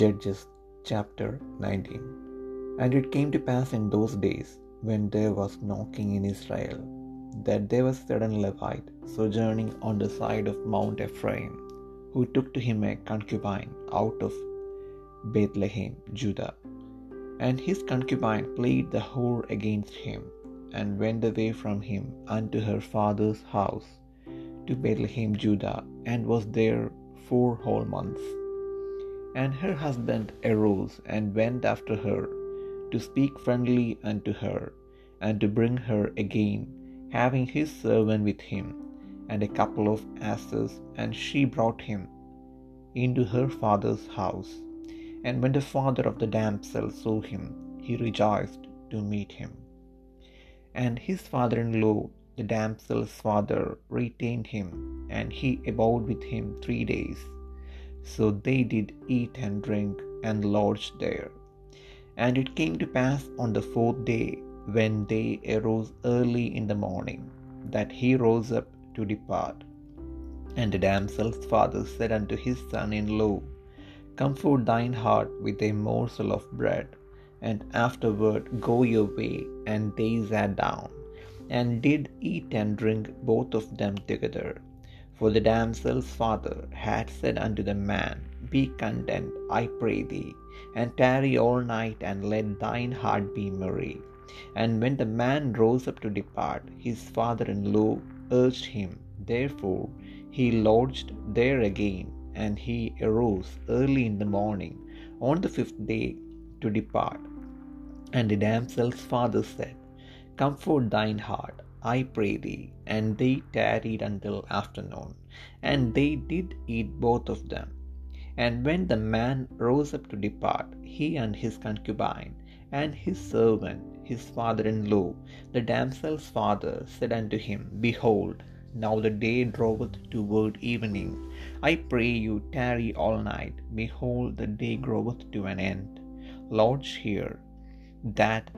Judges chapter 19 And it came to pass in those days, when there was no king in Israel, that there was a certain Levite sojourning on the side of Mount Ephraim, who took to him a concubine out of Bethlehem, Judah. And his concubine played the whore against him, and went away from him unto her father's house to Bethlehem, Judah, and was there four whole months. And her husband arose and went after her to speak friendly unto her, and to bring her again, having his servant with him, and a couple of asses, and she brought him into her father's house. And when the father of the damsel saw him, he rejoiced to meet him. And his father in law, the damsel's father, retained him, and he abode with him three days. So they did eat and drink and lodged there. And it came to pass on the fourth day, when they arose early in the morning, that he rose up to depart. And the damsel's father said unto his son in law, Comfort thine heart with a morsel of bread, and afterward go your way. And they sat down, and did eat and drink both of them together. For the damsel's father had said unto the man, Be content, I pray thee, and tarry all night, and let thine heart be merry. And when the man rose up to depart, his father in law urged him. Therefore he lodged there again, and he arose early in the morning on the fifth day to depart. And the damsel's father said, Comfort thine heart, I pray thee. And they tarried until afternoon, and they did eat both of them. And when the man rose up to depart, he and his concubine, and his servant, his father in law, the damsel's father, said unto him, Behold, now the day draweth toward evening. I pray you tarry all night. Behold, the day groweth to an end. Lodge here, that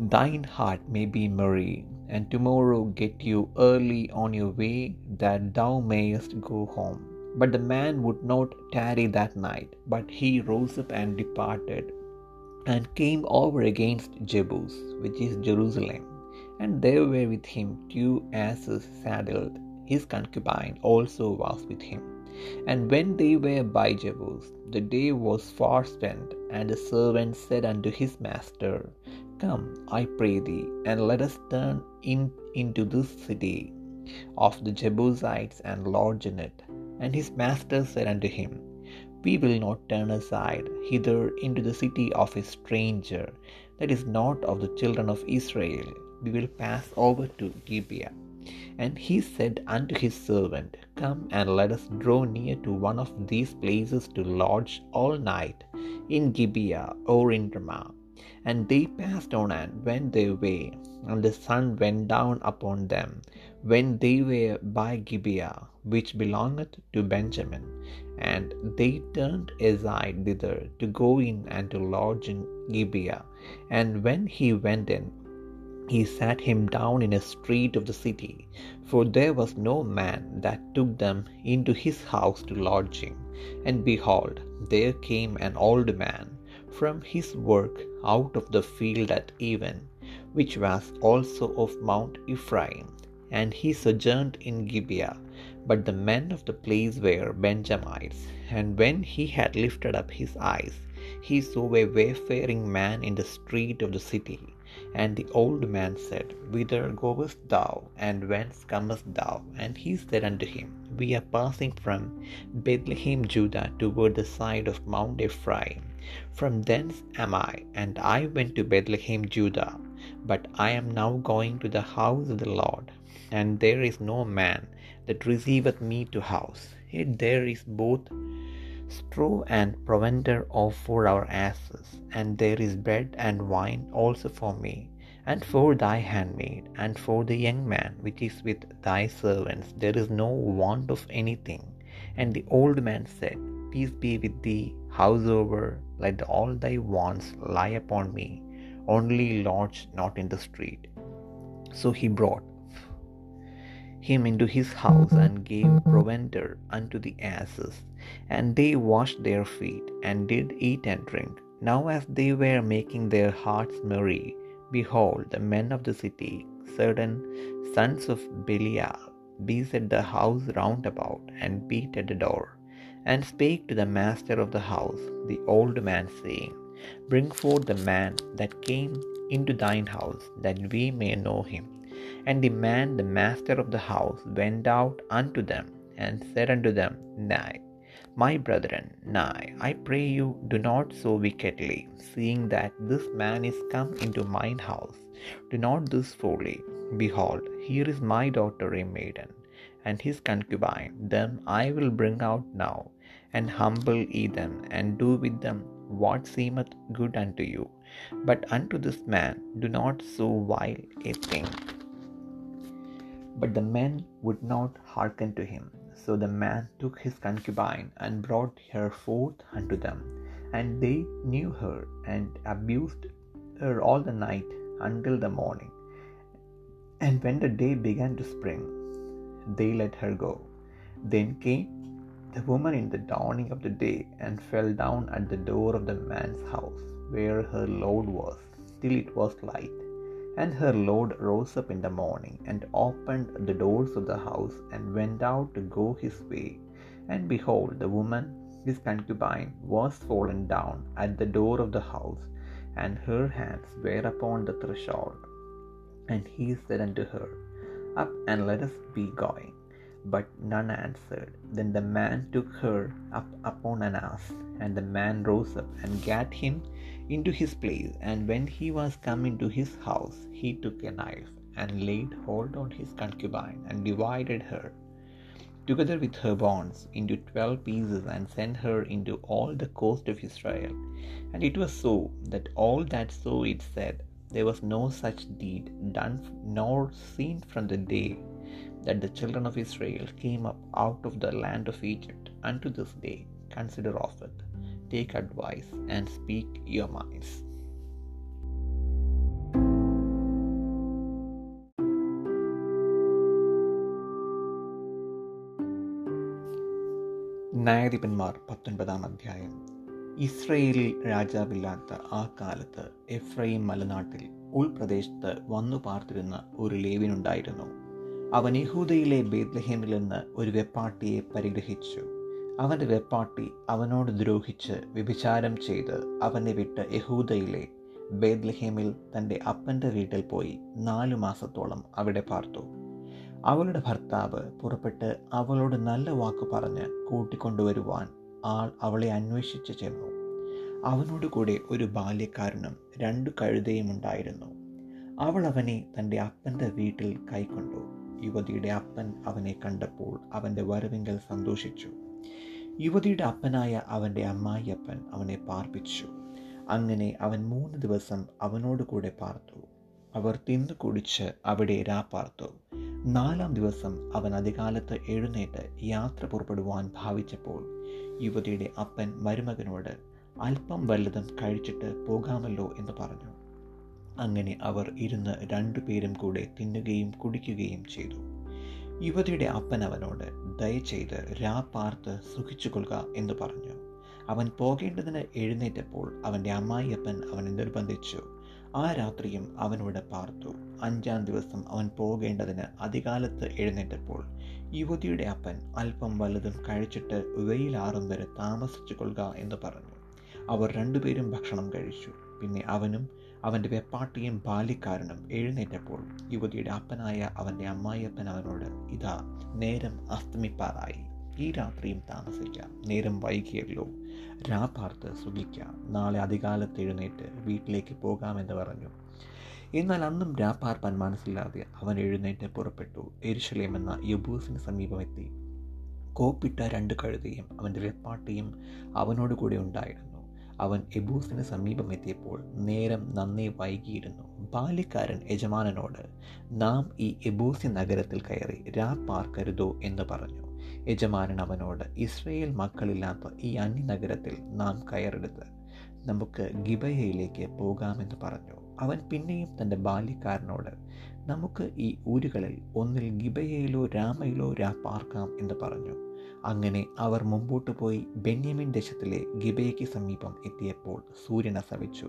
thine heart may be merry, and tomorrow get you early on your way, that thou mayest go home. But the man would not tarry that night, but he rose up and departed, and came over against Jebus, which is Jerusalem. And there were with him two asses saddled. His concubine also was with him. And when they were by Jebus, the day was far spent, and the servant said unto his master, Come, I pray thee, and let us turn in into this city of the Jebusites and lodge in it. And his master said unto him, We will not turn aside hither into the city of a stranger that is not of the children of Israel. We will pass over to Gibeah. And he said unto his servant, Come and let us draw near to one of these places to lodge all night, in Gibeah or in Ramah. And they passed on and went their way, and the sun went down upon them when they were by Gibeah, which belongeth to Benjamin. And they turned aside thither to go in and to lodge in Gibeah. And when he went in, he sat him down in a street of the city, for there was no man that took them into his house to lodging. And behold, there came an old man from his work out of the field at even, which was also of Mount Ephraim, and he sojourned in Gibeah. But the men of the place were Benjamites. And when he had lifted up his eyes, he saw a wayfaring man in the street of the city. And the old man said, Whither goest thou, and whence comest thou? And he said unto him, We are passing from Bethlehem, Judah, toward the side of Mount Ephraim. From thence am I, and I went to Bethlehem, Judah. But I am now going to the house of the Lord, and there is no man that receiveth me to house. Yet there is both straw and provender of for our asses, and there is bread and wine also for me, and for thy handmaid, and for the young man which is with thy servants, there is no want of anything. And the old man said, Peace be with thee, howsoever, let all thy wants lie upon me, only lodge not in the street. So he brought him into his house and gave provender unto the asses And they washed their feet, and did eat and drink. Now as they were making their hearts merry, behold, the men of the city, certain sons of Belial, beset the house round about, and beat at the door, and spake to the master of the house, the old man, saying, Bring forth the man that came into thine house, that we may know him. And the man, the master of the house, went out unto them, and said unto them, Nay, my brethren, nay, I pray you, do not so wickedly, seeing that this man is come into mine house. Do not this folly. Behold, here is my daughter a maiden, and his concubine, them I will bring out now, and humble ye them, and do with them what seemeth good unto you. But unto this man do not so vile a thing. But the men would not hearken to him. So the man took his concubine and brought her forth unto them. And they knew her and abused her all the night until the morning. And when the day began to spring, they let her go. Then came the woman in the dawning of the day and fell down at the door of the man's house where her lord was, till it was light. And her lord rose up in the morning and opened the doors of the house and went out to go his way. And behold, the woman, his concubine, was fallen down at the door of the house, and her hands were upon the threshold. And he said unto her, Up and let us be going. But none answered. Then the man took her up upon an ass, and the man rose up and gat him into his place. And when he was come into his house, he took a knife and laid hold on his concubine and divided her, together with her bonds, into twelve pieces, and sent her into all the coast of Israel. And it was so that all that saw it said, There was no such deed done nor seen from the day that the children of Israel came up out of the land of Egypt unto this day. Consider of it, take advice, and speak your minds. ന്യായാധിപന്മാർ പത്തൊൻപതാം അധ്യായം ഇസ്രയേലിൽ രാജാവില്ലാത്ത ആ കാലത്ത് എഫ്രൈം മലനാട്ടിൽ ഉൾപ്രദേശത്ത് വന്നു പാർത്തിരുന്ന ഒരു ലേവിനുണ്ടായിരുന്നു അവൻ യഹൂദയിലെ ബേത്ലഹേമിൽ നിന്ന് ഒരു വെപ്പാട്ടിയെ പരിഗ്രഹിച്ചു. അവന്റെ വെപ്പാട്ടി അവനോട് ദ്രോഹിച്ച് വ്യഭിചാരം ചെയ്ത് അവനെ വിട്ട് യഹൂദയിലെ ബേദ്ലഹേമിൽ തന്റെ അപ്പന്റെ വീട്ടിൽ പോയി നാലു മാസത്തോളം അവിടെ പാർത്തു. അവളുടെ ഭർത്താവ് പുറപ്പെട്ട് അവളോട് നല്ല വാക്ക് പറഞ്ഞ് കൂട്ടിക്കൊണ്ടുവരുവാൻ ആൾ അവളെ അന്വേഷിച്ച് ചെന്നു. അവനോട് കൂടെ ഒരു ബാല്യക്കാരനും രണ്ടു കഴുതയും ഉണ്ടായിരുന്നു. അവൾ അവനെ തന്റെ അപ്പന്റെ വീട്ടിൽ കൈക്കൊണ്ടു. യുവതിയുടെ അപ്പൻ അവനെ കണ്ടപ്പോൾ അവന്റെ വരവിങ്കൽ സന്തോഷിച്ചു. യുവതിയുടെ അപ്പനായ അവന്റെ അമ്മായിയപ്പൻ അവനെ പാർപ്പിച്ചു. അങ്ങനെ അവൻ മൂന്ന് ദിവസം അവനോട് കൂടെ പാർത്തു. അവർ തിന്നു കുടിച്ച് അവിടെ രാപ്പാർത്തു നാലാം ദിവസം അവൻ അധികാലത്ത് എഴുന്നേറ്റ് യാത്ര പുറപ്പെടുവാൻ ഭാവിച്ചപ്പോൾ യുവതിയുടെ അപ്പൻ മരുമകനോട് അല്പം വല്ലതും കഴിച്ചിട്ട് പോകാമല്ലോ എന്ന് പറഞ്ഞു. അങ്ങനെ അവർ ഇരുന്ന് രണ്ടുപേരും കൂടെ തിന്നുകയും കുടിക്കുകയും ചെയ്തു. യുവതിയുടെ അപ്പൻ അവനോട് ദയചെയ്ത് രാ പാർത്ത് സുഖിച്ചുകൊള്ളുക എന്ന് പറഞ്ഞു. അവൻ പോകേണ്ടതിന് എഴുന്നേറ്റപ്പോൾ അവന്റെ അമ്മായിയപ്പൻ അവനെ നിർബന്ധിച്ചു. ആ രാത്രിയും അവനോട് പാർത്തു. അഞ്ചാം ദിവസം അവൻ പോകേണ്ടതിന് അധികാലത്ത് എഴുന്നേറ്റപ്പോൾ യുവതിയുടെ അപ്പൻ അല്പം വലുതും കഴിച്ചിട്ട് വെയിലാറും വരെ താമസിച്ചു കൊള്ളുക എന്ന് പറഞ്ഞു. അവർ രണ്ടുപേരും ഭക്ഷണം കഴിച്ചു. പിന്നെ അവനും അവന്റെ വെപ്പാട്ടിയും ബാല്യക്കാരനും എഴുന്നേറ്റപ്പോൾ യുവതിയുടെ അപ്പനായ അവന്റെ അമ്മായിയപ്പൻ അവനോട് ഇതാ നേരം അസ്തമിപ്പാറായി. ഈ രാത്രിയും താമസിക്കാം. നേരം വൈകിയല്ലോ. രാപാർത്ത് സുഖിക്കാം. നാളെ അധികാലത്ത് എഴുന്നേറ്റ് വീട്ടിലേക്ക് പോകാമെന്ന് പറഞ്ഞു. എന്നാൽ അന്നും രാപ്പാർപ്പാൻ മനസ്സില്ലാതെ അവൻ എഴുന്നേറ്റ് പുറപ്പെട്ടു. എരിശലേം എന്ന യബൂസിന് സമീപമെത്തി. കോപ്പിട്ട രണ്ട് കഴുതയും അവന്റെ വെപ്പാട്ടിയും അവനോട് കൂടെ ഉണ്ടായിരുന്നു. അവൻ എബൂസിന് സമീപമെത്തിയപ്പോൾ നേരം നന്നേ വൈകിയിരുന്നു. ബാല്യക്കാരൻ യജമാനനോട് നാം ഈ എബൂസി നഗരത്തിൽ കയറി രാ പാർക്കരുതോ എന്ന് പറഞ്ഞു. യജമാനൻ അവനോട് ഇസ്രയേൽ മക്കളില്ലാത്ത ഈ അന്യനഗരത്തിൽ നാം കയറരുത്. നമുക്ക് ഗിബയയിലേക്ക് പോകാമെന്ന് പറഞ്ഞു. അവൻ പിന്നെയും തന്റെ ബാല്യക്കാരനോട് നമുക്ക് ഈ ഊരുകളിൽ ഒന്നിൽ ഗിബയയിലോ രാമയിലോ രാ പാർക്കാം എന്ന് പറഞ്ഞു. അങ്ങനെ അവർ മുമ്പോട്ട് പോയി ബെന്യാമിൻ ദേശത്തിലെ ഗിബയ്ക്ക് സമീപം എത്തിയപ്പോൾ സൂര്യൻ അസവിച്ചു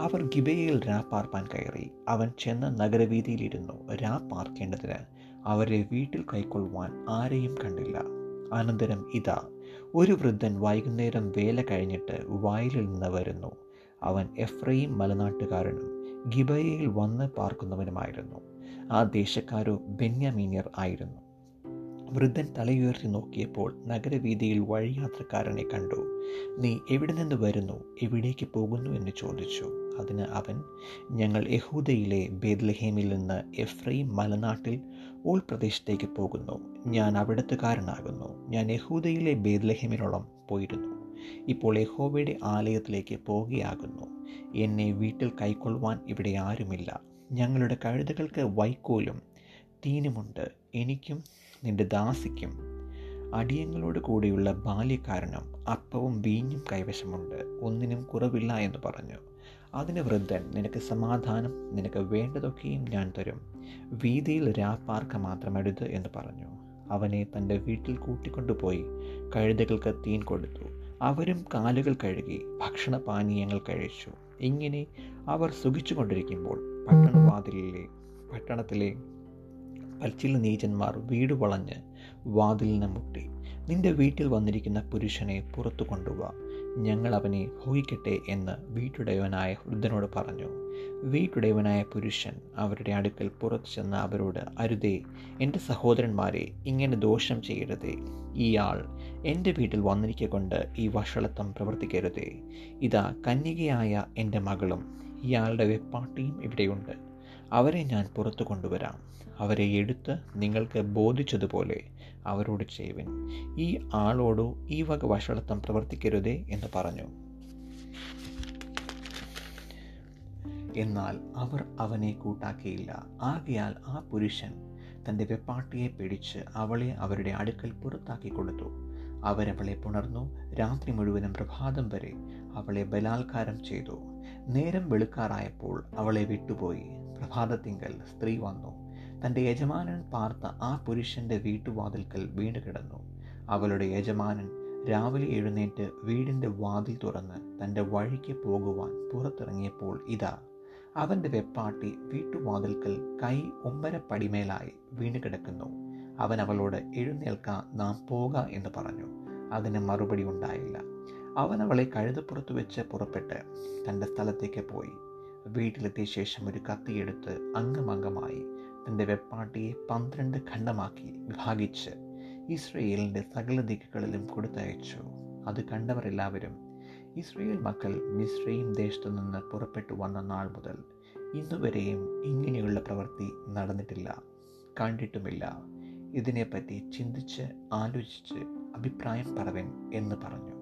അവർ ഗിബയിൽ രാ പാർപ്പാൻ കയറി. അവൻ ചെന്ന നഗരവീതിയിലിരുന്നു രാ പാർക്കേണ്ടതിന് അവരെ വീട്ടിൽ കൈക്കൊള്ളുവാൻ ആരെയും കണ്ടില്ല. അനന്തരം ഇതാ ഒരു വൃദ്ധൻ വൈകുന്നേരം വേല കഴിഞ്ഞിട്ട് വയലിൽ നിന്ന് വരുന്നു. അവൻ എഫ്രൈം മലനാട്ടുകാരനും ഗിബയിൽ വന്ന് പാർക്കുന്നവനുമായിരുന്നു. ആ ദേശക്കാരോ ബെന്യാമീനിയർ ആയിരുന്നു. വൃദ്ധൻ തലയുയർത്തി നോക്കിയപ്പോൾ നഗരവീതിയിൽ വഴിയാത്രക്കാരനെ കണ്ടു. നീ എവിടെ നിന്ന് വരുന്നു? എവിടേക്ക് പോകുന്നു? എന്ന് ചോദിച്ചു. അതിന് അവൻ ഞങ്ങൾ യഹൂദയിലെ ബേദ്ലഹേമിൽ നിന്ന് എഫ്രൈം മലനാട്ടിൽ ഓൾ പ്രദേശത്തേക്ക് പോകുന്നു. ഞാൻ അവിടത്തുകാരനാകുന്നു. ഞാൻ യഹൂദയിലെ ബേദ്ലഹേമിനോളം പോയിരുന്നു. ഇപ്പോൾ യഹോവയുടെ ആലയത്തിലേക്ക് പോകുകയാകുന്നു. എന്നെ വീട്ടിൽ കൈക്കൊള്ളുവാൻ ഇവിടെ ആരുമില്ല. ഞങ്ങളുടെ കഴുതകൾക്ക് വൈക്കോലും തീനുമുണ്ട്. എനിക്കും നിന്റെ ദാസിക്കും അടിയങ്ങളോട് കൂടിയുള്ള ബാല്യക്കാരനും അപ്പവും വീഞ്ഞും കൈവശമുണ്ട്. ഒന്നിനും കുറവില്ല എന്ന് പറഞ്ഞു. അതിന് വൃദ്ധൻ നിനക്ക് സമാധാനം നിനക്ക് വേണ്ടതൊക്കെയും ഞാൻ തരും. വീതിയിൽ രാപ്പാർക്ക മാത്രമെടുത്ത് എന്ന് പറഞ്ഞു. അവനെ തന്റെ വീട്ടിൽ കൂട്ടിക്കൊണ്ടുപോയി കഴുതകൾക്ക് തീൻ കൊടുത്തു. അവരും കാലുകൾ കഴുകി ഭക്ഷണപാനീയങ്ങൾ കഴിച്ചു. ഇങ്ങനെ അവർ സുഖിച്ചുകൊണ്ടിരിക്കുമ്പോൾ പട്ടണവാതിലിലെ പട്ടണത്തിലെ പൽച്ചില നീചന്മാർ വീട് വളഞ്ഞ് വാതിലിന് മുട്ടി. നിന്റെ വീട്ടിൽ വന്നിരിക്കുന്ന പുരുഷനെ പുറത്തു കൊണ്ടുപോവാ ഞങ്ങൾ അവനെ ഭോഗിക്കട്ടെ എന്ന് വീട്ടുടയവനായ വൃദ്ധനോട് പറഞ്ഞു. വീട്ടുടയവനായ പുരുഷൻ അവരുടെ അടുക്കൽ പുറത്തു ചെന്ന് അവരോട് അരുതേ എന്റെ സഹോദരന്മാരെ ഇങ്ങനെ ദോഷം ചെയ്യരുതേ. ഇയാൾ എന്റെ വീട്ടിൽ വന്നിരിക്കൊണ്ട് ഈ വഷളത്വം പ്രവർത്തിക്കരുതേ. ഇതാ കന്യകയായ എന്റെ മകളും ഇയാളുടെ വെപ്പാട്ടിയും ഇവിടെയുണ്ട്. അവരെ ഞാൻ പുറത്തു കൊണ്ടുവരാം. അവരെ എടുത്ത് നിങ്ങൾക്ക് ബോധിച്ചതുപോലെ അവരോട് ചെയ്യുവിൻ. ഈ ആളോടോ ഈ വക വഷളത്വം പ്രവർത്തിക്കരുതേ എന്ന് പറഞ്ഞു. എന്നാൽ അവർ അവനെ കൂട്ടാക്കിയില്ല. ആകയാൽ ആ പുരുഷൻ തന്റെ വെപ്പാട്ടിയെ പിടിച്ച് അവളെ അവരുടെ അടുക്കൽ പുറത്താക്കി കൊടുത്തു. അവരവളെ പുണർന്നു രാത്രി മുഴുവനും പ്രഭാതം വരെ അവളെ ബലാത്കാരം ചെയ്തു. നേരം വെളുക്കാറായപ്പോൾ അവളെ വിട്ടുപോയി. പ്രഭാതത്തിങ്കൽ സ്ത്രീ വന്നു. തന്റെ യജമാനൻ പാർത്ത ആ പുരുഷന്റെ വീട്ടുവാതിൽക്കൽ വീണ് കിടന്നു. അവളുടെ യജമാനൻ രാവിലെ എഴുന്നേറ്റ് വീടിന്റെ വാതിൽ തുറന്ന് തന്റെ വഴിക്ക് പോകുവാൻ പുറത്തിറങ്ങിയപ്പോൾ ഇതാ അവന്റെ വെപ്പാട്ടി വീട്ടുവാതിൽക്കൽ കൈ ഒമ്പരപ്പടിമേലായി വീണ് കിടക്കുന്നു. അവൻ അവളോട് എഴുന്നേൽക്ക നാം പോക എന്ന് പറഞ്ഞു. അതിന് മറുപടി ഉണ്ടായില്ല. അവൻ അവളെ കഴുതപ്പുറത്ത് വെച്ച് പുറപ്പെട്ട് തന്റെ സ്ഥലത്തേക്ക് പോയി. വീട്ടിലെത്തിയ ശേഷം ഒരു കത്തിയെടുത്ത് അംഗമംഗമായി തന്റെ വെപ്പാട്ടിയെ പന്ത്രണ്ട് ഖണ്ഡമാക്കി വിഭാഗിച്ച് ഇസ്രയേലിന്റെ സകല ദിക്കുകളിലും കൊടുത്തയച്ചു. അത് കണ്ടവരെല്ലാവരും ഇസ്രയേൽ മക്കൾ മിശ്രയും ദേശത്തു നിന്ന് പുറപ്പെട്ടു വന്ന നാൾ മുതൽ ഇന്നുവരെയും ഇങ്ങനെയുള്ള പ്രവൃത്തി നടന്നിട്ടില്ല കണ്ടിട്ടുമില്ല. ഇതിനെപ്പറ്റി ചിന്തിച്ച് ആലോചിച്ച് അഭിപ്രായം പറവൻ എന്ന് പറഞ്ഞു.